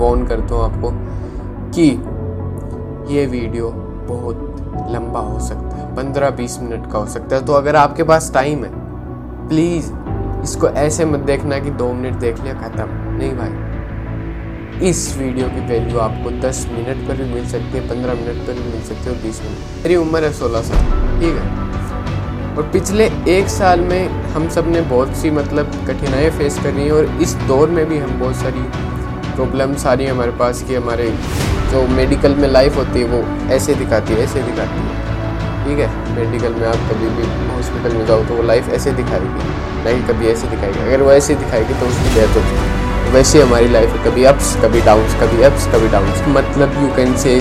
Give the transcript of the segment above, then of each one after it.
Warne करता हूँ आपको कि ये वीडियो बहुत लंबा हो सकता है, पंद्रह बीस मिनट का हो सकता है। तो अगर आपके पास टाइम है प्लीज़ इसको ऐसे मत देखना कि दो मिनट देख लिया, ख़त्म। नहीं भाई, इस वीडियो की वैल्यू आपको 10 मिनट पर भी मिल सकती है 15 मिनट पर भी मिल सकती है और 20 मिनट। मेरी उम्र है 16 साल, ठीक है? और पिछले एक साल में हम सबने बहुत सी मतलब कठिनाइयाँ फेस करी हैं और इस दौर में भी हम बहुत सारी प्रॉब्लम सारी हमारे पास की, हमारे जो मेडिकल में लाइफ होती है, वो ऐसे दिखाती है, ऐसे दिखाती है। ठीक है? मेडिकल में आप कभी भी हॉस्पिटल में जाओ तो वो लाइफ ऐसे दिखाएगी नहीं कभी ऐसे दिखाएगी। अगर वो ऐसे दिखाएगी तो उसकी डेथ होती है। वैसे हमारी लाइफ है, कभी अप्स कभी डाउन्स कभी अप्स कभी डाउन्स मतलब यू कैन से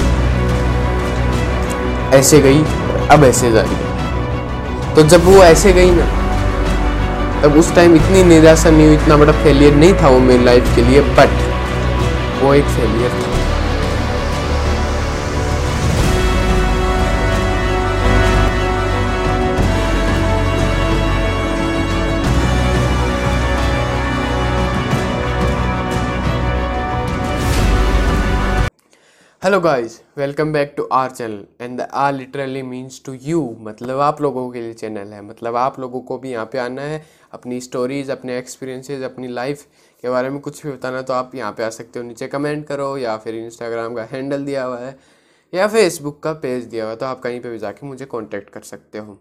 ऐसे गई, अब ऐसे जा रही तो जब वो ऐसे गई ना, तब उस टाइम इतनी निराशा नहीं हुई, इतना बड़ा फेलियर नहीं था वो मेरी लाइफ के लिए बट वो एक फेलियर था। Hello guys welcome back to our channel and the our literally means to you मतलब आप लोगों के लिए चैनल है। मतलब आप लोगों को भी यहाँ पे आना है, अपनी स्टोरीज अपने एक्सपीरियंसेस अपनी लाइफ के बारे में कुछ भी बताना तो आप यहाँ पे आ सकते हो। नीचे कमेंट करो या फिर इंस्टाग्राम का हैंडल दिया हुआ है या फेसबुक का पेज दिया हुआ है तो आप कहीं पर भी जाके मुझे कॉन्टेक्ट कर सकते हो।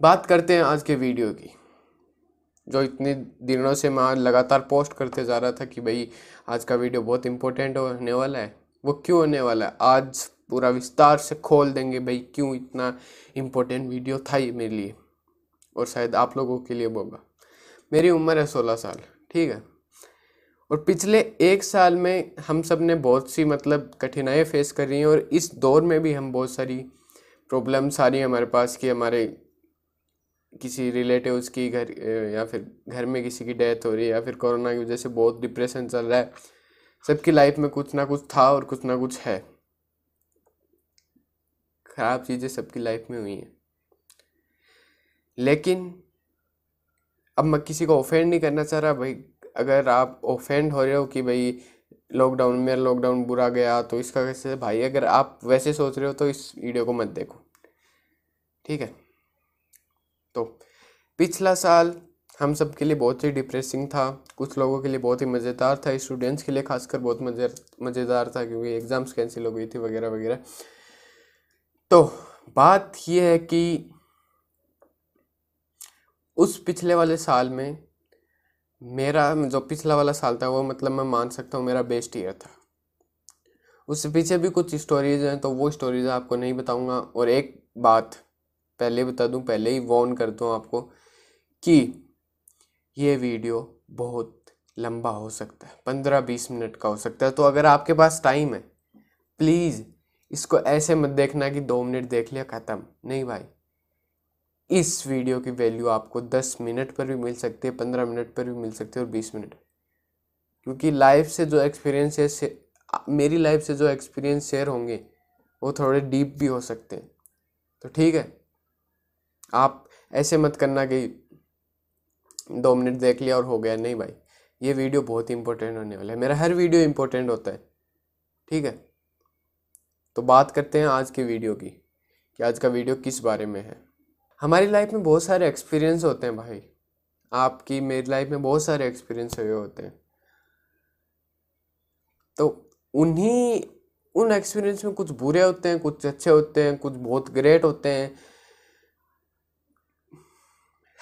बात करते हैं आज के वीडियो की, जो इतने दिनों से मैं लगातार पोस्ट करते जा रहा था कि भाई आज का वीडियो बहुत इंपॉर्टेंट होने वाला है, वो क्यों होने वाला है? आज पूरा विस्तार से खोल देंगे भाई, क्यों इतना इम्पोर्टेंट वीडियो था ये मेरे लिए? और शायद आप लोगों के लिए होगा। मेरी उम्र है सोलह साल, ठीक है? और पिछले एक साल में हम सबने बहुत सी मतलब कठिनाइयाँ फेस कर रही हैं और इस दौर में भी हम बहुत सारी प्रॉब्लम्स आ रही हैं हमारे पास कि हमारे किसी रिलेटिव्स की घर या फिर घर में किसी की डेथ हो रही है या फिर कोरोना की वजह से बहुत डिप्रेशन चल रहा है। सबकी लाइफ में कुछ ना कुछ था और कुछ ना कुछ है। खराब चीज़ें सबकी लाइफ में हुई हैं। लेकिन अब मैं किसी को ऑफेंड नहीं करना चाह रहा, भाई अगर आप ऑफेंड हो रहे हो कि भाई लॉकडाउन मेरा लॉकडाउन बुरा गया तो इसका कैसे भाई अगर आप वैसे सोच रहे हो तो इस वीडियो को मत देखो। ठीक है? तो पिछला साल हम सब के लिए बहुत ही डिप्रेसिंग था। कुछ लोगों के लिए बहुत ही मज़ेदार था। स्टूडेंट्स के लिए खासकर बहुत मज़े मज़ेदार था, क्योंकि एग्ज़ाम्स कैंसिल हो गई थी, वगैरह वगैरह। तो बात यह है कि उस पिछले वाले साल में मेरा, जो पिछला वाला साल था, वो मतलब मैं मान सकता हूँ मेरा बेस्ट ईयर था। उससे पीछे भी कुछ स्टोरीज हैं तो वो स्टोरीज आपको नहीं बताऊँगा। और एक बात पहले बता दूँ, पहले ही वॉर्न कर दूँ आपको कि ये वीडियो बहुत लंबा हो सकता है, पंद्रह बीस मिनट का हो सकता है। तो अगर आपके पास टाइम है प्लीज़ इसको ऐसे मत देखना कि दो मिनट देख लिया, ख़त्म। नहीं भाई इस वीडियो की वैल्यू आपको दस मिनट पर भी मिल सकती है, पंद्रह मिनट पर भी मिल सकती है और बीस मिनट। क्योंकि लाइफ से जो एक्सपीरियंस है मेरी लाइफ से जो एक्सपीरियंस शेयर होंगे, वो थोड़े डीप भी हो सकते हैं। तो ठीक है, आप ऐसे मत करना कि दो मिनट देख लिया और हो गया। नहीं भाई, ये वीडियो बहुत इंपॉर्टेंट होने वाला है। मेरा हर वीडियो इंपॉर्टेंट होता है। ठीक है तो बात करते हैं आज की वीडियो की, कि आज का वीडियो किस बारे में है। हमारी लाइफ में बहुत सारे एक्सपीरियंस होते हैं भाई। आपकी, मेरी लाइफ में बहुत सारे एक्सपीरियंस हुए होते हैं। तो उन्हीं, उन एक्सपीरियंस में कुछ बुरे होते हैं, कुछ अच्छे होते हैं, कुछ बहुत ग्रेट होते हैं।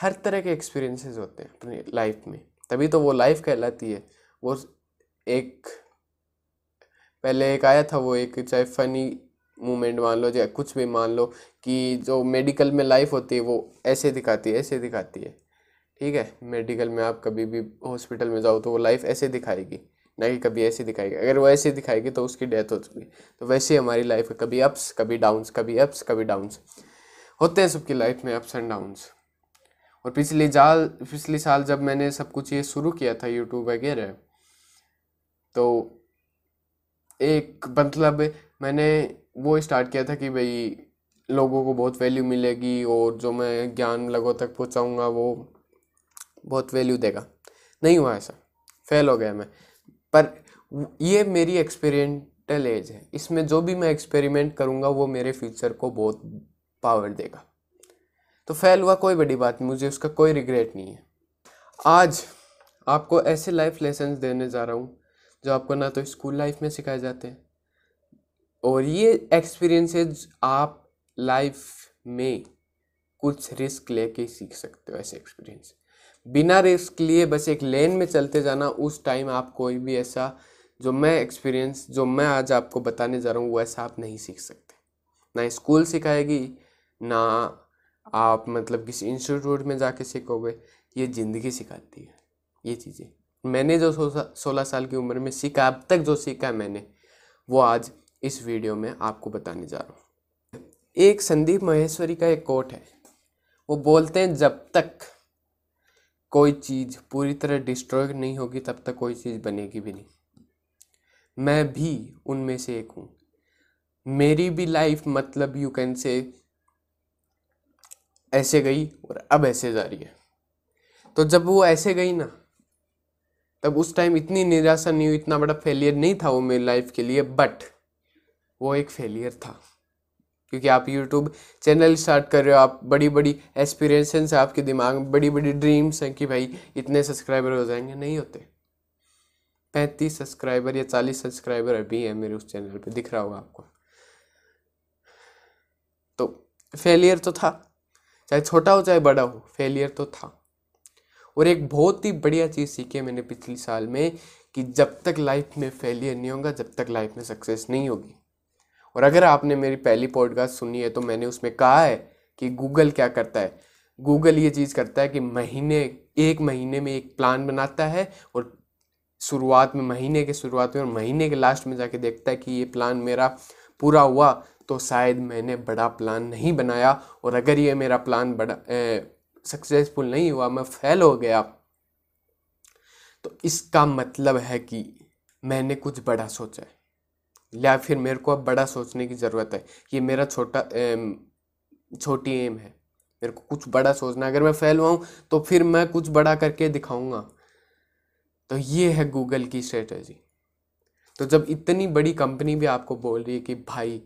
हर तरह के एक्सपीरियंसेस होते हैं अपनी लाइफ में। तभी तो वो लाइफ कहलाती है। वो एक, पहले एक आया था, वो एक चाहे फनी मोमेंट मान लो चाहे कुछ भी मान लो कि जो मेडिकल में लाइफ होती है, वो ऐसे दिखाती है, ऐसे दिखाती है। ठीक है? मेडिकल में आप कभी भी हॉस्पिटल में जाओ तो वो लाइफ ऐसे दिखाएगी, ना कि कभी ऐसे दिखाएगी। अगर वो ऐसे दिखाएगी तो उसकी डेथ हो चुकी तो वैसे ही हमारी लाइफ है, कभी अप्स कभी डाउन्स कभी अप्स कभी डाउन्स होते हैं सबकी लाइफ में अप्स एंड डाउन्स और पिछली जाल, पिछले साल जब मैंने सब कुछ ये शुरू किया था यूट्यूब वगैरह तो एक मतलब मैंने वो स्टार्ट किया था कि भाई लोगों को बहुत वैल्यू मिलेगी और जो मैं ज्ञान लोगों तक पहुँचाऊँगा वो बहुत वैल्यू देगा। नहीं हुआ ऐसा। फेल हो गया मैं। पर ये मेरी एक्सपेरिमेंटल एज है। इसमें जो भी मैं एक्सपेरिमेंट करूँगा वो मेरे फ्यूचर को बहुत पावर देगा। तो फेल हुआ कोई बड़ी बात नहीं, मुझे उसका कोई रिग्रेट नहीं है। आज आपको ऐसे लाइफ लेसन देने जा रहा हूँ, जो आपको ना तो स्कूल लाइफ में सिखाए जाते हैं और ये एक्सपीरियंसेस आप लाइफ में कुछ रिस्क लेके सीख सकते हो ऐसे एक्सपीरियंस बिना रिस्क लिए बस एक लेन में चलते जाना, उस टाइम आप कोई भी ऐसा जो मैं एक्सपीरियंस जो मैं आज आपको बताने जा रहा हूँ वो ऐसा आप नहीं सीख सकते। ना स्कूल सिखाएगी, ना आप मतलब किसी इंस्टीट्यूट में जाके सीखोगे, ये ज़िंदगी सिखाती है, ये चीज़ें। मैंने जो सोलह साल की उम्र में सीखा, अब तक जो सीखा मैंने, वो आज इस वीडियो में आपको बताने जा रहा हूँ। एक संदीप महेश्वरी का एक कोट है। वो बोलते हैं, जब तक कोई चीज़ पूरी तरह डिस्ट्रॉय नहीं होगी, तब तक कोई चीज़ बनेगी भी नहीं। मैं भी उनमें से एक हूँ। मेरी भी लाइफ मतलब यू कैन से ऐसे गई और अब ऐसे जा रही है। तो जब वो ऐसे गई ना, तब उस टाइम इतनी निराशा नहीं हुई, इतना बड़ा फेलियर नहीं था वो मेरी लाइफ के लिए बट वो एक फेलियर था। क्योंकि आप यूट्यूब चैनल स्टार्ट कर रहे हो, आप बड़ी बड़ी एस्पिरेशंस है आपके दिमाग में बड़ी बड़ी ड्रीम्स हैं कि भाई इतने सब्सक्राइबर हो जाएँगे। नहीं होते। पैंतीस सब्सक्राइबर या चालीस सब्सक्राइबर अभी है मेरे उस चैनल पे, दिख रहा होगा आपको। तो फेलियर तो था। चाहे छोटा हो, चाहे बड़ा हो फेलियर तो था। और एक बहुत ही बढ़िया चीज़ सीखी है मैंने पिछले साल में कि जब तक लाइफ में फेलियर नहीं होगा, जब तक लाइफ में सक्सेस नहीं होगी। और अगर आपने मेरी पहली पॉडकास्ट सुनी है तो मैंने उसमें कहा है कि गूगल क्या करता है? गूगल ये चीज़ करता है कि महीने, एक महीने में एक प्लान बनाता है और शुरुआत में, महीने के शुरुआत में और महीने के लास्ट में जाके देखता है कि ये प्लान मेरा पूरा हुआ तो शायद मैंने बड़ा प्लान नहीं बनाया। और अगर ये मेरा प्लान बड़ा सक्सेसफुल नहीं हुआ, मैं फेल हो गया तो इसका मतलब है कि मैंने कुछ बड़ा सोचा है। या फिर मेरे को अब बड़ा सोचने की ज़रूरत है। ये मेरा छोटा एम, छोटी एम है। मेरे को कुछ बड़ा सोचना अगर मैं फेल हुआ हूँ तो फिर मैं कुछ बड़ा करके दिखाऊँगा। तो ये है गूगल की स्ट्रेटजी। तो जब इतनी बड़ी कंपनी भी आपको बोल रही है कि भाई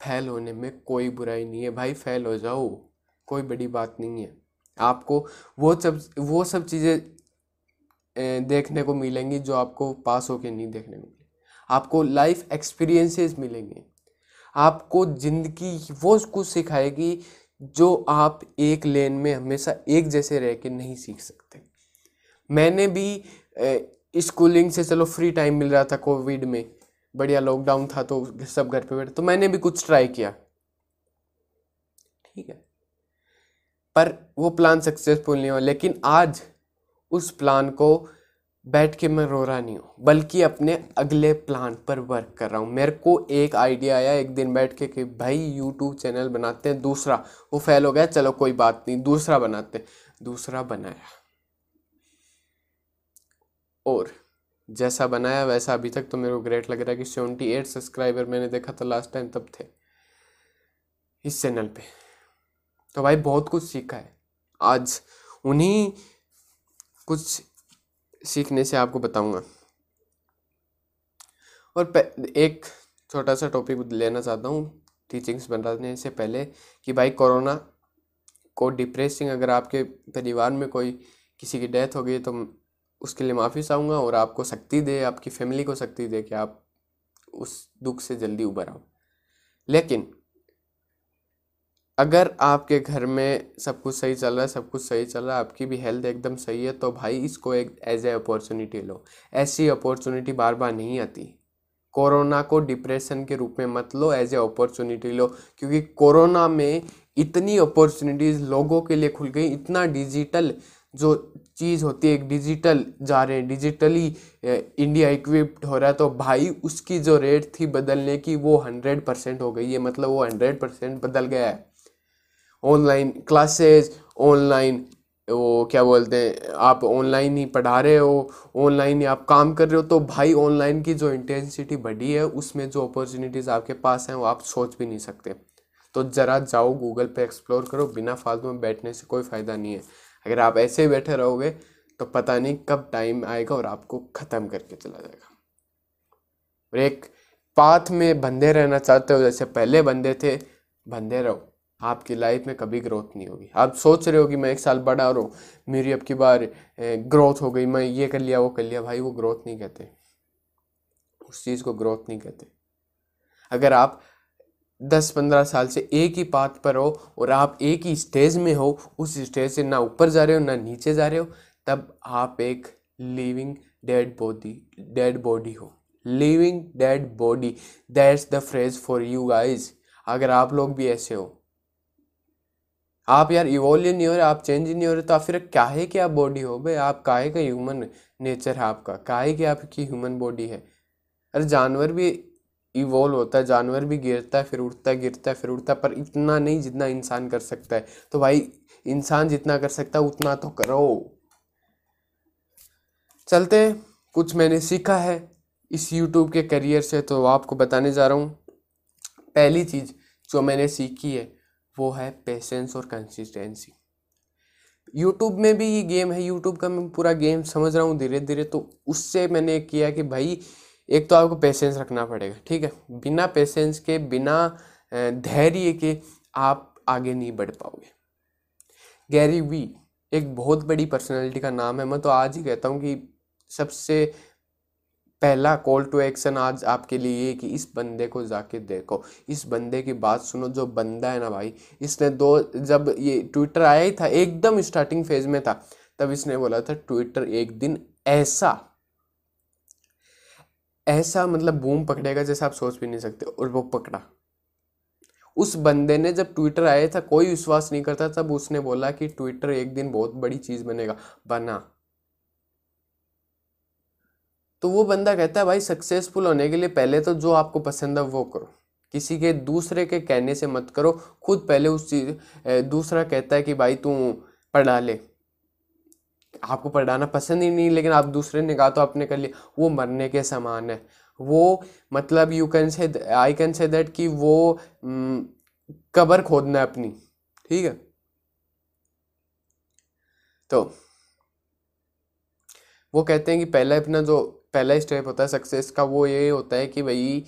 फेल होने में कोई बुराई नहीं है। भाई फेल हो जाओ। कोई बड़ी बात नहीं है। आपको वो सब वो सब चीज़ें देखने को मिलेंगी जो आपको पास होके नहीं देखने को आपको लाइफ एक्सपीरियंसेस मिलेंगे। आपको ज़िंदगी वो कुछ सिखाएगी जो आप एक लेन में हमेशा एक जैसे रह के नहीं सीख सकते। मैंने भी स्कूलिंग से चलो फ्री टाइम मिल रहा था कोविड में। बढ़िया लॉकडाउन था तो सब घर पे बैठे तो मैंने भी कुछ ट्राई किया। ठीक है। पर वो प्लान सक्सेसफुल नहीं हुआ, लेकिन आज उस प्लान को बैठ के मैं रो रहा नहीं हूँ, बल्कि अपने अगले प्लान पर वर्क कर रहा हूँ। मेरे को एक आइडिया आया एक दिन बैठ के कि भाई यूट्यूब चैनल बनाते हैं, दूसरा, वो फेल हो गया, चलो कोई बात नहीं, दूसरा बनाते हैं। दूसरा बनाया। और जैसा बनाया वैसा अभी तक तो मेरे को ग्रेट लग रहा है कि सेवेंटी एट सब्सक्राइबर मैंने देखा था लास्ट टाइम तब थे। इस चैनल पे। तो भाई बहुत कुछ सीखा है। आज उन्हीं कुछ सीखने से आपको बताऊँगा। और एक छोटा सा टॉपिक लेना चाहता हूँ टीचिंग्स बनाने से पहले कि भाई कोरोना को डिप्रेसिंग अगर आपके परिवार में कोई किसी की डेथ हो गई तो उसके लिए माफ़ी चाहूँगा और आपको शक्ति दे, आपकी फैमिली को शक्ति दे कि आप उस दुख से जल्दी उबर आओ। लेकिन अगर आपके घर में सब कुछ सही चल रहा है, सब कुछ सही चल रहा है, आपकी भी हेल्थ एकदम सही है तो भाई इसको एक एज ए अपॉर्चुनिटी लो। ऐसी अपॉर्चुनिटी बार बार नहीं आती। कोरोना को डिप्रेशन के रूप में मत लो एज ए अपॉर्चुनिटी लो, क्योंकि कोरोना में इतनी अपॉर्चुनिटीज़ लोगों के लिए खुल गई, इतना डिजिटल जो चीज़ होती है, एक डिजिटल जा रहे हैं डिजिटली इंडिया इक्विप्ड हो रहा है तो भाई उसकी जो रेट थी बदलने की वो हंड्रेड परसेंट हो गई है मतलब वो हंड्रेड परसेंट बदल गया है। ऑनलाइन क्लासेस ऑनलाइन वो क्या बोलते हैं, आप ऑनलाइन ही पढ़ा रहे हो ऑनलाइन ही आप काम कर रहे हो तो भाई ऑनलाइन की जो इंटेंसिटी बढ़ी है, उसमें जो अपॉर्चुनिटीज़ आपके पास हैं, वो आप सोच भी नहीं सकते। तो ज़रा जाओ गूगल पे एक्सप्लोर करो, बिना फालतू में बैठने से कोई फ़ायदा नहीं है। अगर आप ऐसे ही बैठे रहोगे तो पता नहीं कब टाइम आएगा और आपको ख़त्म करके चला जाएगा। और एक पाथ में बंधे रहना चाहते हो, जैसे पहले बंधे थे, बंधे रहो। आपकी लाइफ में कभी ग्रोथ नहीं होगी। आप सोच रहे हो कि मैं एक साल बड़ा हो रहा मेरी अब की बार ग्रोथ हो गई, मैं ये कर लिया, वो कर लिया, भाई वो ग्रोथ नहीं कहते। उस चीज़ को ग्रोथ नहीं कहते। अगर आप दस पंद्रह साल से एक ही पाथ पर हो और आप एक ही स्टेज में हो, उस स्टेज से ना ऊपर जा रहे हो, ना नीचे जा रहे हो, तब आप एक living dead body dead body हो। Living dead body that's the phrase for you guys अगर आप लोग भी ऐसे हो आप यार इवोल्व नहीं हो रहे, आप चेंज ही नहीं हो रहे तो आप फिर क्या है कि आप बॉडी हो भाई? आप काहे का ह्यूमन नेचर है आपका? काहे की आपकी ह्यूमन बॉडी है? अरे जानवर भी इवोल्व होता है, जानवर भी गिरता है, फिर उठता है गिरता है, फिर उठता है, पर इतना नहीं जितना इंसान कर सकता है। तो भाई, इंसान जितना कर सकता है, उतना तो करो। चलते हैं, कुछ मैंने सीखा है इस यूट्यूब के करियर से तो आपको बताने जा रहा हूँ। पहली चीज़ जो मैंने सीखी है वो है पेशेंस और कंसिस्टेंसी यूट्यूब में भी ये गेम है यूट्यूब का मैं पूरा गेम समझ रहा हूँ धीरे धीरे तो उससे मैंने किया कि भाई, एक तो आपको पेशेंस रखना पड़ेगा, ठीक है? बिना पेशेंस के, बिना धैर्य के आप आगे नहीं बढ़ पाओगे। गैरी वी एक बहुत बड़ी पर्सनैलिटी का नाम है, मैं तो आज ही कहता हूँ कि सबसे पहला कॉल टू एक्शन आज आपके लिए ये कि इस बंदे को जाके देखो। इस बंदे की बात सुनो, जो बंदा है ना भाई, इसने दो, जब ये ट्विटर आया ही था, एकदम स्टार्टिंग फ़ेज़ में था, तब इसने बोला था ट्विटर एक दिन ऐसा ऐसा मतलब बूम पकड़ेगा जैसे आप सोच भी नहीं सकते, और वो पकड़ा। उस बंदे ने जब ट्विटर आया था, कोई विश्वास नहीं करता, तब उसने बोला कि ट्विटर एक दिन बहुत बड़ी चीज़ बनेगा। बना तो वो बंदा कहता है, भाई सक्सेसफुल होने के लिए पहले तो जो आपको पसंद है वो करो। किसी के दूसरे के कहने से मत करो। खुद पहले उस चीज़ दूसरा कहता है कि, भाई, तू पढ़ा ले। आपको पढ़ाना पसंद ही नहीं, लेकिन आप दूसरे ने कहा तो आपने कर लिया। वो मरने के समान है। वो मतलब यू कैन से आई कैन से दैट कि वो कबर खोदना है अपनी। ठीक है? तो वो कहते हैं कि पहले अपना जो पहला स्टेप होता है सक्सेस का वो ये होता है कि भाई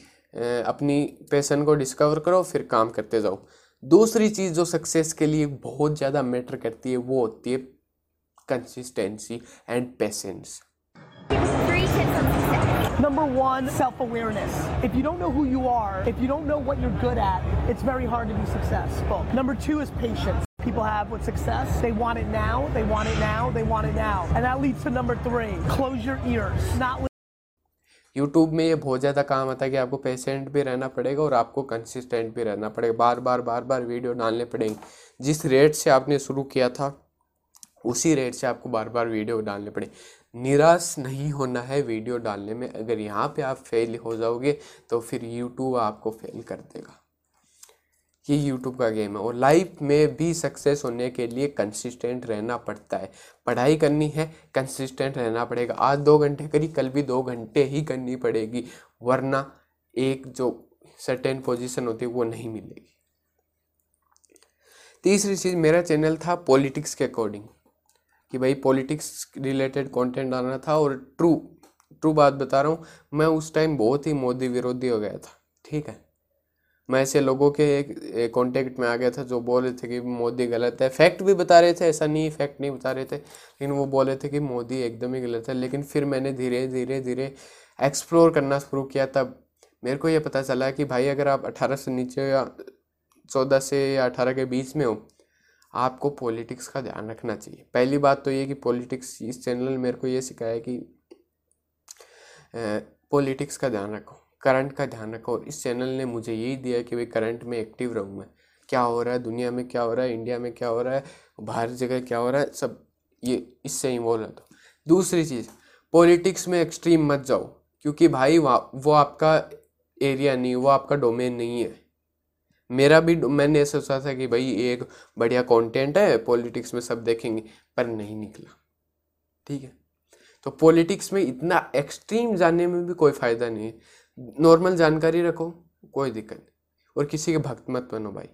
अपनी पैसन को डिस्कवर करो फिर काम करते जाओ दूसरी चीज़ जो सक्सेस के लिए बहुत ज़्यादा मैटर करती है वो होती है consistency and patience Number one, self-awareness. If you don't know who you are, if you don't know what you're good at, it's very hard to be successful. Number two is patience. People have with success, they want it now, they want it now, they want it now. And that leads to number three, close your ears. Not YouTube में ये बहुत ज़्यादा काम आता है कि आपको patient भी रहना पड़ेगा और आपको कंसिस्टेंट भी रहना पड़ेगा। बार बार बार बार वीडियो डालने पड़ेंगे। जिस रेट से आपने शुरू किया था, उसी रेट से आपको बार बार वीडियो डालने पड़े। निराश नहीं होना है वीडियो डालने में। अगर यहाँ पे आप फेल हो जाओगे तो फिर यूट्यूब आपको फेल कर देगा। ये यूट्यूब का गेम है। और लाइफ में भी सक्सेस होने के लिए कंसिस्टेंट रहना पड़ता है। पढ़ाई करनी है कंसिस्टेंट रहना पड़ेगा। आज दो घंटे करी, कल भी दो घंटे ही करनी पड़ेगी। वरना एक जो सर्टेन पोजीशन होती है, वो नहीं मिलेगी। तीसरी चीज़, मेरा चैनल था पॉलिटिक्स के अकॉर्डिंग कि भाई पॉलिटिक्स रिलेटेड कंटेंट डालना था और ट्रू ट्रू बात बता रहा हूँ। मैं उस टाइम बहुत ही मोदी विरोधी हो गया था। ठीक है? मैं ऐसे लोगों के एक कॉन्टेक्ट में आ गया था जो बोल रहे थे कि मोदी गलत है। फैक्ट भी बता रहे थे, ऐसा नहीं फैक्ट नहीं बता रहे थे, लेकिन वो बोल रहे थे कि मोदी एकदम ही गलत है। लेकिन फिर मैंने धीरे धीरे धीरे एक्सप्लोर करना शुरू किया तब मेरे को ये पता चला कि भाई अगर आप अठारह से नीचे या चौदह से या अठारह के बीच में हो, आपको पॉलिटिक्स का ध्यान रखना चाहिए। पहली बात तो ये कि पॉलिटिक्स इस चैनल ने मेरे को ये सिखाया कि पॉलिटिक्स का ध्यान रखो। करंट का ध्यान रखो और इस चैनल ने मुझे यही दिया कि भाई करंट में एक्टिव रहूँ मैं क्या हो रहा है? दुनिया में क्या हो रहा है? इंडिया में क्या हो रहा है? बाहर जगह क्या हो रहा है? सब ये इससे इन्वॉल्व है। तो दूसरी चीज़, पॉलिटिक्स में एक्सट्रीम मत जाओ, क्योंकि भाई वो आपका एरिया नहीं, वो आपका डोमेन नहीं है। मेरा भी मैंने सोचा था कि भाई एक बढ़िया कंटेंट है, पॉलिटिक्स में सब देखेंगे, पर नहीं निकला। ठीक है? तो पॉलिटिक्स में इतना एक्सट्रीम जाने में भी कोई फ़ायदा नहीं है। नॉर्मल जानकारी रखो, कोई दिक्कत नहीं। और किसी के भक्त मत बनो भाई।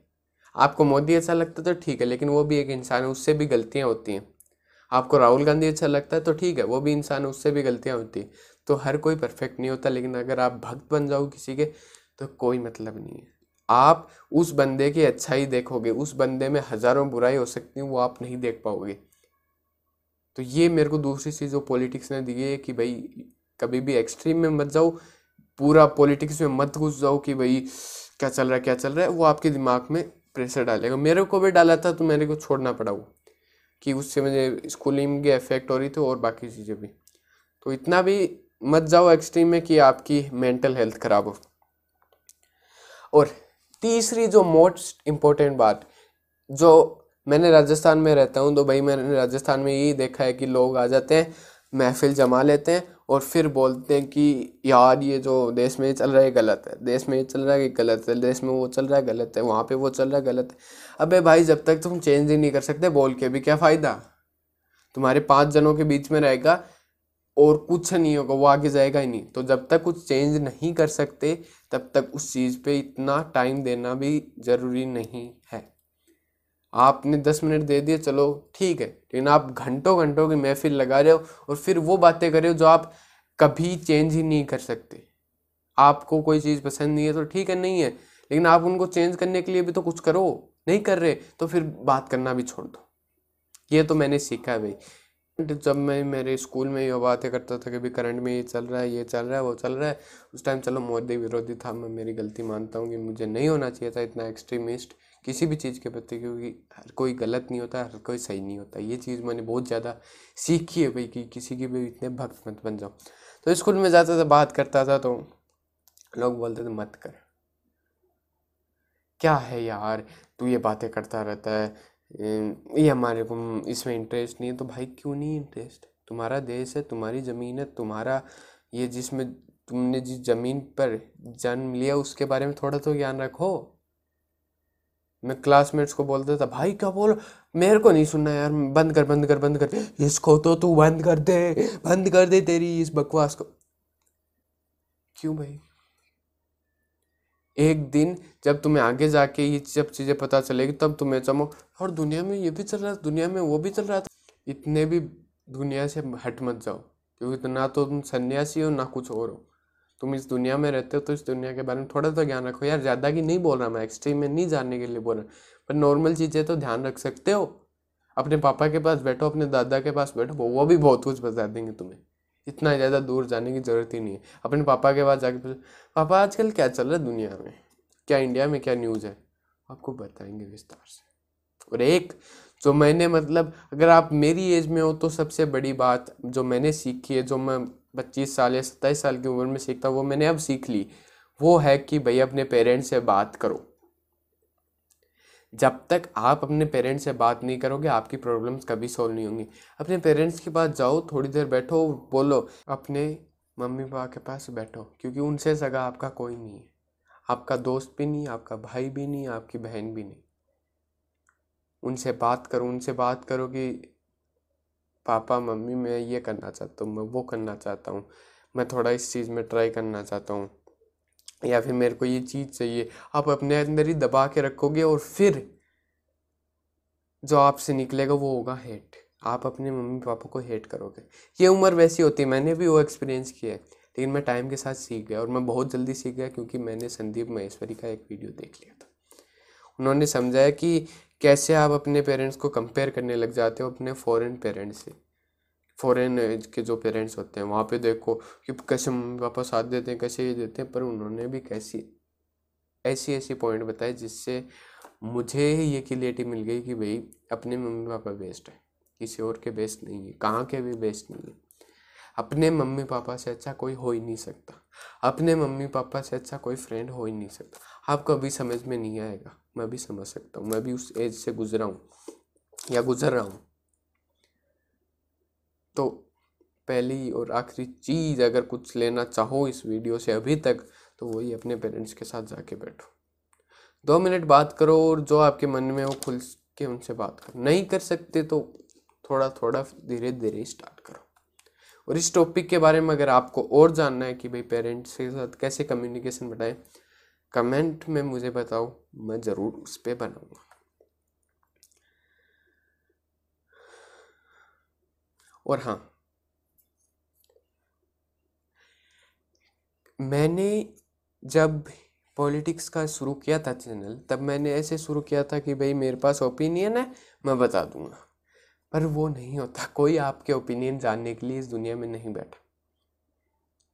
आपको मोदी अच्छा लगता है तो ठीक है, लेकिन वो भी एक इंसान है, उससे भी गलतियाँ होती हैं। आपको राहुल गांधी अच्छा लगता है तो ठीक है, वो भी इंसान है, उससे भी गलतियाँ होती हैं। तो हर कोई परफेक्ट नहीं होता, लेकिन अगर आप भक्त बन जाओ किसी के तो कोई मतलब नहीं है। आप उस बंदे की अच्छाई देखोगे, उस बंदे में हज़ारों बुराई हो सकती है, वो आप नहीं देख पाओगे। तो ये मेरे को दूसरी चीज़ जो पॉलिटिक्स ने दी है कि भाई, कभी भी एक्सट्रीम में मत जाओ पूरा पॉलिटिक्स में मत घुस जाओ कि भाई, क्या चल रहा है, क्या चल रहा है, वो आपके दिमाग में प्रेशर डालेगा। मेरे को भी डाला था तो मेरे को छोड़ना पड़ा वो, कि उससे मुझे स्कूलिंग के इफ़ेक्ट हो रही थी और बाकी चीज़ें भी। तो इतना भी मत जाओ एक्सट्रीम में कि आपकी मेंटल हेल्थ ख़राब हो। और तीसरी जो मोस्ट इम्पोर्टेंट बात, जो मैंने राजस्थान में रहता हूँ तो भाई मैंने राजस्थान में यही देखा है कि लोग आ जाते हैं, महफिल जमा लेते हैं और फिर बोलते हैं कि यार ये जो देश में ये चल रहा है गलत है, देश में ये चल रहा है गलत है, देश में वो चल रहा है गलत है, वहाँ पे वो चल रहा है गलत है। अबे भाई, जब तक तुम चेंज ही नहीं कर सकते, बोल के भी क्या फ़ायदा? तुम्हारे पाँच जनों के बीच में रहेगा और कुछ नहीं होगा, वो आगे जाएगा ही नहीं। तो जब तक कुछ चेंज नहीं कर सकते, तब तक उस चीज़ पे इतना टाइम देना भी ज़रूरी नहीं है। आपने दस मिनट दे दिए, चलो ठीक है। लेकिन आप घंटों घंटों की महफिल लगा रहे हो और फिर वो बातें कर रहे हो जो आप कभी चेंज ही नहीं कर सकते। आपको कोई चीज़ पसंद नहीं है तो ठीक है, नहीं है। लेकिन आप उनको चेंज करने के लिए भी तो कुछ करो, नहीं कर रहे तो फिर बात करना भी छोड़ दो। ये तो मैंने सीखा है भाई। जब मैं मेरे स्कूल में ये बातें करता था कि भी करंट में ये चल रहा है, ये चल रहा है, वो चल रहा है, उस टाइम चलो मोदी विरोधी था, मैं मेरी गलती मानता हूँ कि मुझे नहीं होना चाहिए था इतना एक्सट्रीमिस्ट किसी भी चीज़ के प्रति, क्योंकि हर कोई गलत नहीं होता, हर कोई सही नहीं होता। ये चीज़ मैंने बहुत ज़्यादा सीखी है भाई, कि किसी की भी इतने भक्त मत बन जाओ। तो स्कूल में जाता था, बात करता था तो लोग बोलते थे, मत कर। क्या है यार? तू ये बातें करता रहता है। ये हमारे को, इसमें इंटरेस्ट नहीं है। तो भाई, क्यों नहीं इंटरेस्ट तुम्हारा देश है, तुम्हारी ज़मीन है, तुम्हारा ये जिसमें तुमने जिस ज़मीन पर जन्म लिया, उसके बारे में थोड़ा तो ज्ञान रखो। मैं क्लासमेट्स को बोलता था, भाई, क्या बोल? मेरे को नहीं सुनना यार, बंद कर बंद कर बंद कर। इसको तो तू बंद कर दे, बंद कर दे तेरी इस बकवास को। क्यों भाई? एक दिन जब तुम्हें आगे जाके ये सब चीज़ें पता चलेगी, तब तुम्हें चमो, और दुनिया में ये भी चल रहा है, दुनिया में वो भी चल रहा था। इतने भी दुनिया से हट मत जाओ, क्योंकि ना तो तुम सन्यासी हो, ना कुछ और हो। तुम इस दुनिया में रहते हो तो इस दुनिया के बारे में थोड़ा तो ज्ञान रखो। यार, ज़्यादा की नहीं बोल रहा मैं एक्सट्रीम में नहीं जानने के लिए बोल रहा। पर नॉर्मल चीज़ें तो ध्यान रख सकते हो। अपने पापा के पास बैठो, अपने दादा के पास बैठो, वो भी बहुत कुछ बता देंगे तुम्हें। इतना ज़्यादा दूर जाने की ज़रूरत ही नहीं है। अपने पापा के पास जाके पापा, आजकल क्या चल रहा है दुनिया में? क्या इंडिया में क्या न्यूज़ है? आपको बताएँगे विस्तार से। और एक, जो मैंने मतलब अगर आप मेरी एज में हो तो सबसे बड़ी बात जो मैंने सीखी है, जो मैं पच्चीस साल या सत्ताईस साल की उम्र में सीखता वो मैंने अब सीख ली। वो है कि भाई अपने पेरेंट्स से बात करो। जब तक आप अपने पेरेंट्स से बात नहीं करोगे, आपकी प्रॉब्लम्स कभी सॉल्व नहीं होंगी। अपने पेरेंट्स के पास जाओ, थोड़ी देर बैठो, बोलो, अपने मम्मी पापा के पास बैठो, क्योंकि उनसे सगा आपका कोई नहीं है। आपका दोस्त भी नहीं, आपका भाई भी नहीं, आपकी बहन भी नहीं। उनसे बात करो, उनसे बात करो कि पापा, मम्मी, मैं ये करना चाहता हूँ, मैं वो करना चाहता हूँ, मैं थोड़ा इस चीज़ में ट्राई करना चाहता हूँ। या फिर मेरे को ये चीज़ चाहिए, आप अपने अंदर ही दबा के रखोगे और फिर जो आपसे निकलेगा वो होगा हेट आप अपने मम्मी पापा को हेट करोगे। ये उम्र वैसी होती है, मैंने भी वो एक्सपीरियंस किया है, लेकिन मैं टाइम के साथ सीख गया और मैं बहुत जल्दी सीख गया क्योंकि मैंने संदीप महेश्वरी का एक वीडियो देख लिया था। उन्होंने समझाया कि कैसे आप अपने पेरेंट्स को कंपेयर करने लग जाते हो अपने फॉरेन पेरेंट्स से। फॉरेन के जो पेरेंट्स होते हैं, वहाँ पे देखो कि कैसे मम्मी पापा साथ देते हैं, कैसे ये देते हैं, पर उन्होंने भी कैसी, ऐसी ऐसी पॉइंट बताए जिससे मुझे ये क्लियरिटी मिल गई कि भाई अपने मम्मी पापा बेस्ट है। किसी और के बेस्ट नहीं है, कहाँ के भी बेस्ट नहीं है। अपने मम्मी पापा से अच्छा कोई हो ही नहीं सकता। अपने मम्मी पापा से अच्छा कोई फ्रेंड हो ही नहीं सकता। आपको अभी समझ में नहीं आएगा। मैं भी समझ सकता हूँ। मैं भी उस एज से गुजरा हूँ। या गुजर रहा हूँ। तो पहली और आखिरी चीज़ अगर कुछ लेना चाहो इस वीडियो से अभी तक तो वही अपने पेरेंट्स के साथ जाके बैठो। दो मिनट बात करो और जो आपके मन में हो खुल के उनसे बात करो। नहीं कर सकते तो थोड़ा थोड़ा धीरे धीरे स्टार्ट करो। और इस टॉपिक के बारे में अगर आपको और जानना है कि भाई पेरेंट्स के साथ कैसे कम्युनिकेशन बढ़ाएँ कमेंट में मुझे बताओ, मैं ज़रूर उस पर बनाऊँगा। और हाँ मैंने जब पॉलिटिक्स का शुरू किया था चैनल तब मैंने ऐसे शुरू किया था कि भाई मेरे पास ओपिनियन है, मैं बता दूँगा। पर वो नहीं होता। कोई आपके ओपिनियन जानने के लिए इस दुनिया में नहीं बैठा।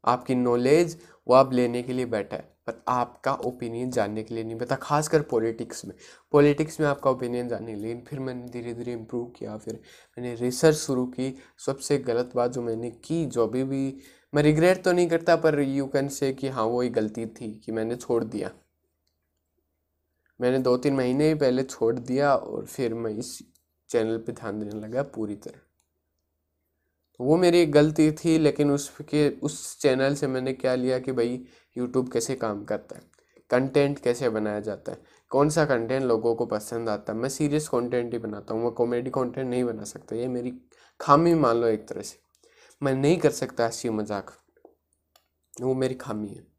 आपकी नॉलेज वो आप लेने के लिए बैठा है पर आपका ओपिनियन जानने के लिए नहीं बैठा, खासकर पॉलिटिक्स में। पॉलिटिक्स में आपका ओपिनियन जानने के लिए। फिर मैंने धीरे धीरे इम्प्रूव किया, फिर मैंने रिसर्च शुरू की। सबसे गलत बात जो मैंने की, जो अभी भी मैं रिग्रेट तो नहीं करता, पर यू कैन से कि हाँ वो ही गलती थी कि मैंने छोड़ दिया। मैंने दो तीन महीने ही पहले छोड़ दिया और फिर मैं इस चैनल पे ध्यान देने लगा पूरी तरह। तो वो मेरी एक गलती थी, लेकिन उसके, उस चैनल से मैंने क्या लिया कि भाई यूट्यूब कैसे काम करता है? कंटेंट कैसे बनाया जाता है? कौन सा कंटेंट लोगों को पसंद आता है? मैं सीरियस कंटेंट ही बनाता हूँ, मैं कॉमेडी कंटेंट नहीं बना सकता। ये मेरी खामी मान लो एक तरह से। मैं नहीं कर सकता हँसी मज़ाक। वो मेरी खामी है।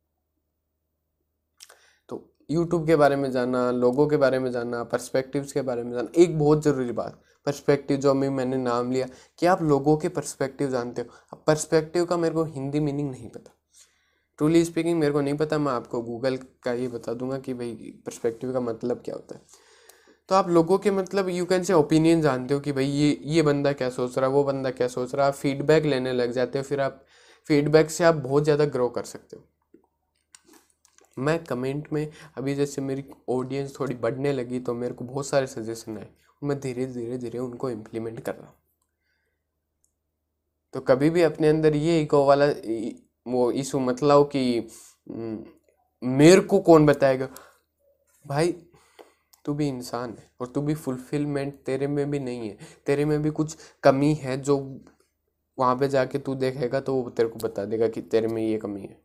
यूट्यूब के बारे में जाना लोगों के बारे में जानना पर्सपेक्टिव्स के बारे में जानना, एक बहुत ज़रूरी बात। पर्सपेक्टिव जो अभी मैंने नाम लिया, कि आप लोगों के पर्सपेक्टिव जानते हो। अब पर्सपेक्टिव का मेरे को हिंदी मीनिंग नहीं पता। ट्रूली स्पीकिंग मेरे को नहीं पता, मैं आपको गूगल का ये बता दूँगा कि भाई पर्सपेक्टिव का मतलब क्या होता है। तो आप लोगों के मतलब यू कैन से ओपिनियन जानते हो कि भाई, ये ये बंदा क्या सोच रहा है वो बंदा क्या सोच रहा है आप फीडबैक लेने लग जाते हो, फिर आप फीडबैक से आप बहुत ज़्यादा ग्रो कर सकते हो। मैं कमेंट में, अभी जैसे मेरी ऑडियंस थोड़ी बढ़ने लगी तो मेरे को बहुत सारे सजेशन आए। मैं धीरे धीरे धीरे उनको इम्प्लीमेंट कर रहा हूँ। तो कभी भी अपने अंदर ये इको वाला वो इशू मतलब कि मेरे को कौन बताएगा? भाई, तू भी इंसान है और तू भी फुलफिलमेंट तेरे में भी नहीं है। तेरे में भी कुछ कमी है जो वहाँ पे जाके तू देखेगा तो वो तेरे को बता देगा कि तेरे में ये कमी है।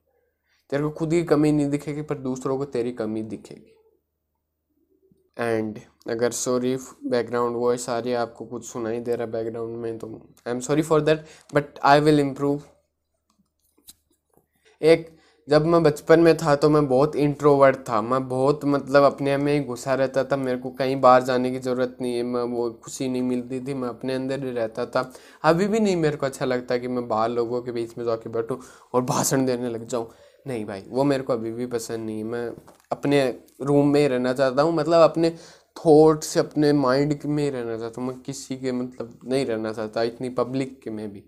तेरे को खुद की कमी नहीं दिखेगी, पर दूसरों को तेरी कमी दिखेगी। एंड अगर सॉरी बैकग्राउंड वॉइस आ रही है, आपको कुछ सुनाई दे रहा बैकग्राउंड में तो I am sorry for that but I will improve एक, जब मैं बचपन में था तो मैं बहुत इंट्रोवर्ट था। मैं बहुत मतलब अपने में ही घुसा रहता था। मेरे को कहीं बाहर जाने की ज़रूरत नहीं है, मैं वो खुशी नहीं मिलती थी, मैं अपने अंदर ही रहता था। अभी भी नहीं मेरे को अच्छा लगता कि मैं बाहर लोगों के बीच में जाके बैठूँ और भाषण देने लग जाऊँ। नहीं भाई वो मेरे को अभी भी पसंद नहीं मैं अपने रूम में ही रहना चाहता हूँ मतलब अपने थॉट से अपने माइंड में ही रहना चाहता हूँ। मैं किसी के मतलब नहीं रहना चाहता इतनी पब्लिक के में भी।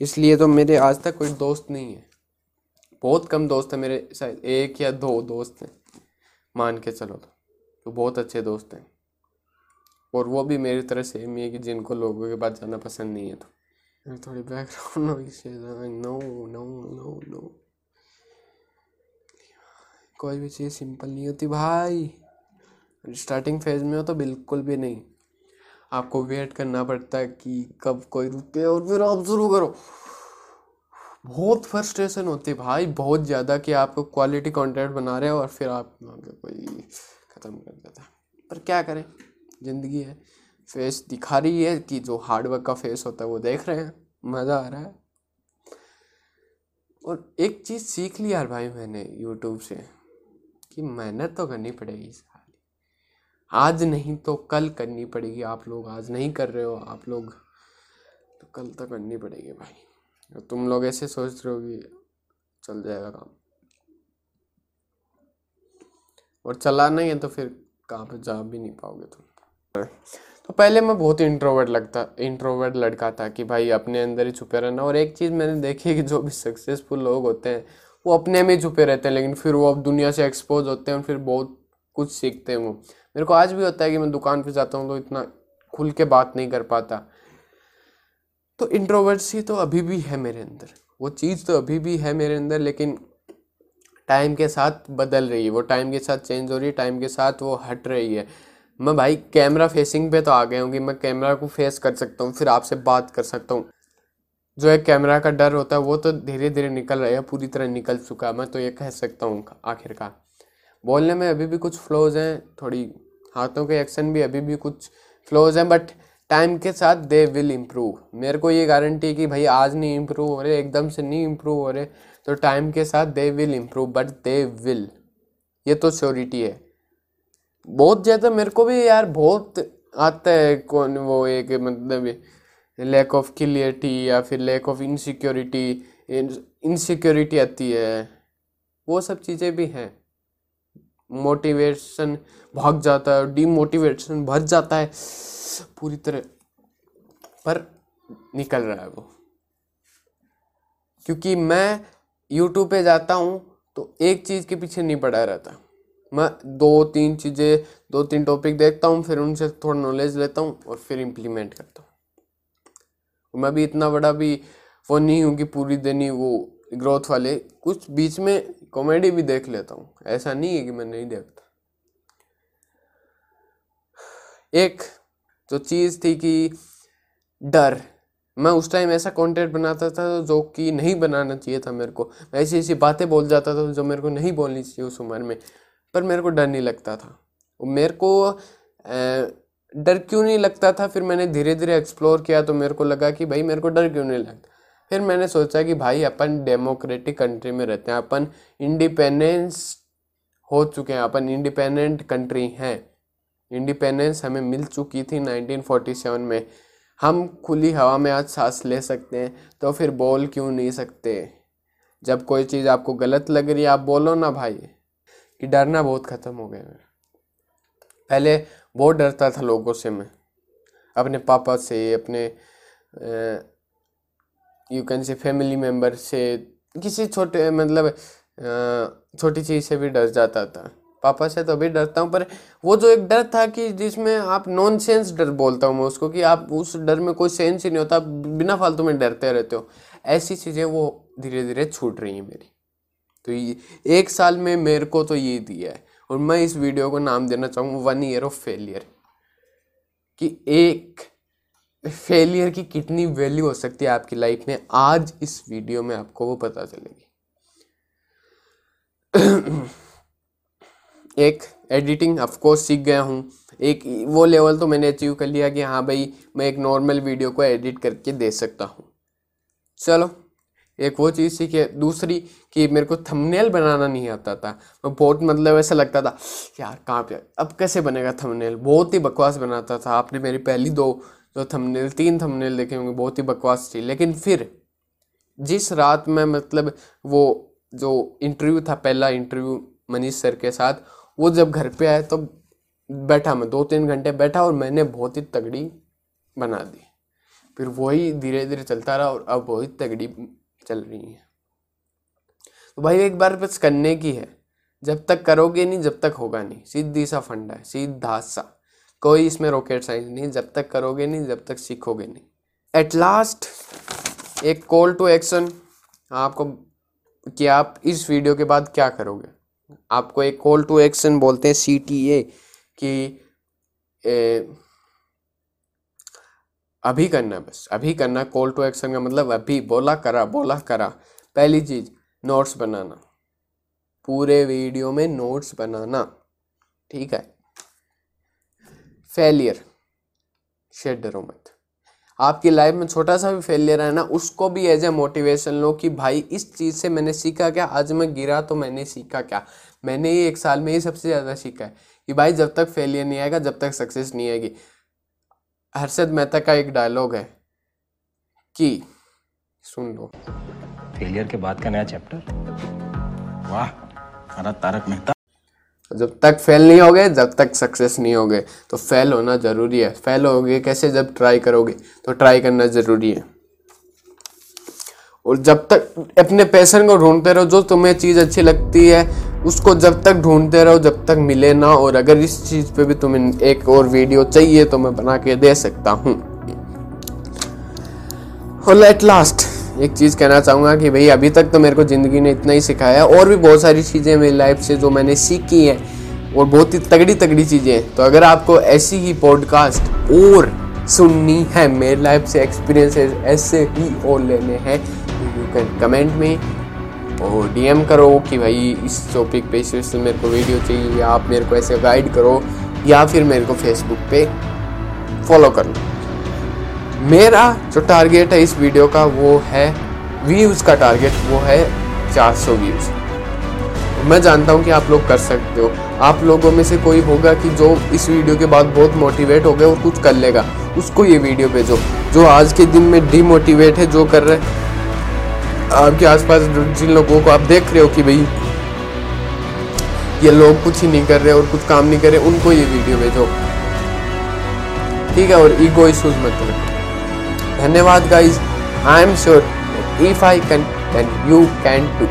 इसलिए तो मेरे आज तक कोई दोस्त नहीं है। बहुत कम दोस्त हैं मेरे शायद एक या दो दोस्त हैं मान के चलो तो, तो बहुत अच्छे दोस्त हैं। और वो भी मेरी तरह सेम ही है कि जिनको लोगों के पास जाना पसंद नहीं है तो। थोड़ी background no no no no कोई भी चीज़ सिंपल नहीं होती। भाई स्टार्टिंग फ़ेज़ में हो तो बिल्कुल भी नहीं। आपको वेट करना पड़ता है कि कब कोई रुके और फिर आप शुरू करो। बहुत फ्रस्ट्रेशन होती है भाई, बहुत ज़्यादा कि आप क्वालिटी कंटेंट बना रहे हो और फिर आप कोई ख़त्म कर देता पर क्या करें? ज़िंदगी है। फेस दिखा रही है कि जो हार्डवर्क का फेस होता है वो देख रहे हैं। मज़ा आ रहा है। और एक चीज़ सीख ली यार भाई मैंने यूट्यूब से। कि मेहनत तो करनी पड़ेगी सारी आज नहीं तो कल करनी पड़ेगी। आप लोग आज नहीं कर रहे हो, आप लोग तो कल तो करनी पड़ेगी भाई। तुम लोग ऐसे सोच रहे हो कि चल जाएगा काम। और चला नहीं है तो फिर कहाँ जा भी नहीं पाओगे तुम। तो पहले मैं बहुत इंट्रोवर्ट लगता इंट्रोवर्ट लड़का था कि भाई अपने अंदर ही छुपे रहना। और एक चीज़ मैंने देखी कि जो भी सक्सेसफुल लोग होते हैं वो अपने में छुपे रहते हैं, लेकिन फिर वो अब दुनिया से एक्सपोज होते हैं और फिर बहुत कुछ सीखते हैं वो। मेरे को आज भी होता है कि मैं दुकान पे जाता हूँ तो इतना खुल के बात नहीं कर पाता। तो इंट्रोवर्सी तो अभी भी है मेरे अंदर। वो चीज़ तो अभी भी है मेरे अंदर, लेकिन टाइम के साथ बदल रही है। वो टाइम के साथ चेंज हो रही है टाइम के साथ वो हट रही है। मैं भाई कैमरा फेसिंग पे तो आ गया हूँ कि मैं कैमरा को फेस कर सकता हूँ, फिर आपसे बात कर सकता हूँ। जो एक कैमरा का डर होता है, वो तो धीरे धीरे निकल रहा है पूरी तरह निकल चुका है, मैं तो ये कह सकता हूँ आखिरकार। बोलने में अभी भी कुछ फ्लोज हैं, थोड़ी हाथों के एक्शन भी अभी भी कुछ फ्लोज हैं बट टाइम के साथ दे विल इम्प्रूव मेरे को ये गारंटी है कि भाई आज नहीं इम्प्रूव हो रहे, एकदम से नहीं इम्प्रूव हो रहे तो टाइम के साथ they will improve but they will ये तो श्योरिटी है। बहुत ज़्यादा मेरे को भी यार बहुत आता है कौन वो एक मतलब लैक ऑफ़ क्लियरिटी या फिर लैक ऑफ़ इनसिक्योरिटी इनसिक्योरिटी आती है। वो सब चीज़ें भी हैं। मोटिवेशन भाग जाता है डीमोटिवेशन भर जाता है। पूरी तरह पर निकल रहा है वो। क्योंकि मैं यूट्यूब पे जाता हूँ तो एक चीज़ के पीछे नहीं पड़ा रहता। मैं दो तीन चीज़ें, दो तीन टॉपिक देखता हूँ, फिर उनसे थोड़ा नॉलेज लेता हूँ और फिर इम्प्लीमेंट करता हूँ। मैं भी इतना बड़ा भी वो नहीं हूँ कि पूरी दिन ही वो ग्रोथ वाले कुछ बीच में कॉमेडी भी देख लेता हूँ। ऐसा नहीं है कि मैं नहीं देखता। एक जो चीज़ थी कि डर। मैं उस टाइम ऐसा कंटेंट बनाता था जो कि नहीं बनाना चाहिए था मेरे को। मैं ऐसी ऐसी बातें बोल जाता था जो मेरे को नहीं बोलनी चाहिए उस उम्र में, पर मेरे को डर नहीं लगता था। मेरे को डर क्यों नहीं लगता था? फिर मैंने धीरे धीरे एक्सप्लोर किया तो मेरे को लगा कि भाई मेरे को डर क्यों नहीं लगता? फिर मैंने सोचा कि भाई अपन डेमोक्रेटिक कंट्री में रहते हैं, अपन इंडिपेंडेंस हो चुके हैं, अपन इंडिपेंडेंट कंट्री हैं। इंडिपेंडेंस हमें मिल चुकी थी 1947 में। हम खुली हवा में आज सांस ले सकते हैं तो फिर बोल क्यों नहीं सकते? जब कोई चीज़ आपको गलत लग रही है, आप बोलो ना भाई, कि डरना बहुत ख़त्म हो गया पहले बहुत डरता था लोगों से मैं। अपने पापा से, अपने you can say family member से, किसी छोटे मतलब छोटी चीज़ से भी डर जाता था। पापा से तो अभी डरता हूँ, पर वो जो एक डर था कि जिसमें आप नॉन सेंस डर बोलता हूँ मैं उसको कि आप उस डर में कोई सेंस ही नहीं होता, बिना फालतू में डरते रहते हो। ऐसी चीज़ें वो धीरे धीरे छूट रही हैं मेरी। तो ये, एक साल में मेरे को तो ये दिया है। और मैं इस वीडियो को नाम देना चाहूँगा वन ईयर ऑफ़ फेलियर कि एक फेलियर की कितनी वैल्यू हो सकती है आपकी लाइफ में, आज इस वीडियो में आपको वो पता चलेगी। एक एडिटिंग ऑफकोर्स सीख गया हूँ। एक वो लेवल तो मैंने अचीव कर लिया कि हाँ भाई, मैं एक नॉर्मल वीडियो को एडिट करके दे सकता हूँ। चलो एक वो चीज़ सीखी है दूसरी कि मेरे को थंबनेल बनाना नहीं आता था। मैं बहुत मतलब ऐसा लगता था, यार, कहाँ पे, अब कैसे बनेगा थंबनेल बहुत ही बकवास बनाता था। आपने मेरी पहली दो, जो थंबनेल तीन थंबनेल देखे होंगे, बहुत ही बकवास थी। लेकिन फिर, जिस रात में मतलब वो, जो इंटरव्यू था, पहला इंटरव्यू मनीष सर के साथ, वो जब घर पे आए तो बैठा मैं दो तीन घंटे बैठा और मैंने बहुत ही तगड़ी बना दी। फिर वही धीरे धीरे चलता रहा और अब वही तगड़ी चल रही है। तो भाई, एक बार बस करने की है। जब तक करोगे नहीं, जब तक होगा नहीं। सीधी सा फंडा है, सीधा सा। कोई इसमें रॉकेट साइंस नहीं। जब तक करोगे नहीं, जब तक सीखोगे नहीं। एट लास्ट एक कॉल टू एक्शन आपको, कि आप इस वीडियो के बाद क्या करोगे? आपको एक कॉल टू एक्शन बोलते हैं सी टी ए कि अभी करना बस। अभी करना कॉल टू एक्शन का मतलब अभी बोला करा बोला करा। पहली चीज़ नोट्स बनाना। पूरे वीडियो में नोट्स बनाना। ठीक है? फेलियर शेड डरो मत। आपकी लाइफ में छोटा सा भी फेलियर है ना, उसको भी एज ए मोटिवेशन लो कि भाई, इस चीज़ से मैंने सीखा क्या? आज मैं गिरा तो मैंने सीखा क्या? मैंने ये एक साल में ही सबसे ज़्यादा सीखा है। कि भाई, जब तक फेलियर नहीं आएगा, जब तक सक्सेस नहीं आएगी। हर्षद मेहता का एक डायलॉग है कि सुन लो। फेलियर के बाद का नया चैप्टर वाह हमारा तारक मेहता। जब तक फेल नहीं होगे जब तक सक्सेस नहीं होगे तो फेल होना ज़रूरी है। फेल होगे कैसे? जब ट्राई करोगे तो ट्राई करना ज़रूरी है। और जब तक अपने पैसन को ढूंढते रहो जो तुम्हें चीज़ अच्छी लगती है उसको जब तक ढूंढते रहो, जब तक मिले ना और अगर इस चीज़ पे भी तुम्हें एक और वीडियो चाहिए तो मैं बना के दे सकता हूँ। एट लास्ट एक चीज़ कहना चाहूँगा कि भाई, अभी तक तो मेरे को ज़िंदगी ने इतना ही सिखाया। और भी बहुत सारी चीज़ें मेरी लाइफ से जो मैंने सीखी हैं, और बहुत ही तगड़ी तगड़ी चीज़ें तो अगर आपको ऐसी ही पॉडकास्ट और सुननी है, मेरी लाइफ से एक्सपीरियंसेस ऐसे ही और लेने हैं तो यू कैन कमेंट में और डीएम करो कि भाई इस टॉपिक पे, इस मेरे को वीडियो चाहिए, या आप मेरे को ऐसे गाइड करो, या फिर मेरे को फेसबुक पे फॉलो कर लो। मेरा जो टारगेट है इस वीडियो का वो है व्यूज़ का टारगेट वो है 400 व्यूज़ मैं जानता हूँ कि आप लोग कर सकते हो। आप लोगों में से कोई होगा कि जो इस वीडियो के बाद बहुत मोटिवेट हो गए और कुछ कर लेगा, उसको ये वीडियो भेजो, जो आज के दिन में डीमोटिवेट है, जो कर रहे आपके आसपास जिन लोगों को आप देख रहे हो कि भाई, ये लोग कुछ ही नहीं कर रहे और कुछ काम नहीं कर रहे, उनको ये वीडियो भेजो। ठीक है, और ईगो इशूज मत रखो। धन्यवाद guys I am sure if I can then you can too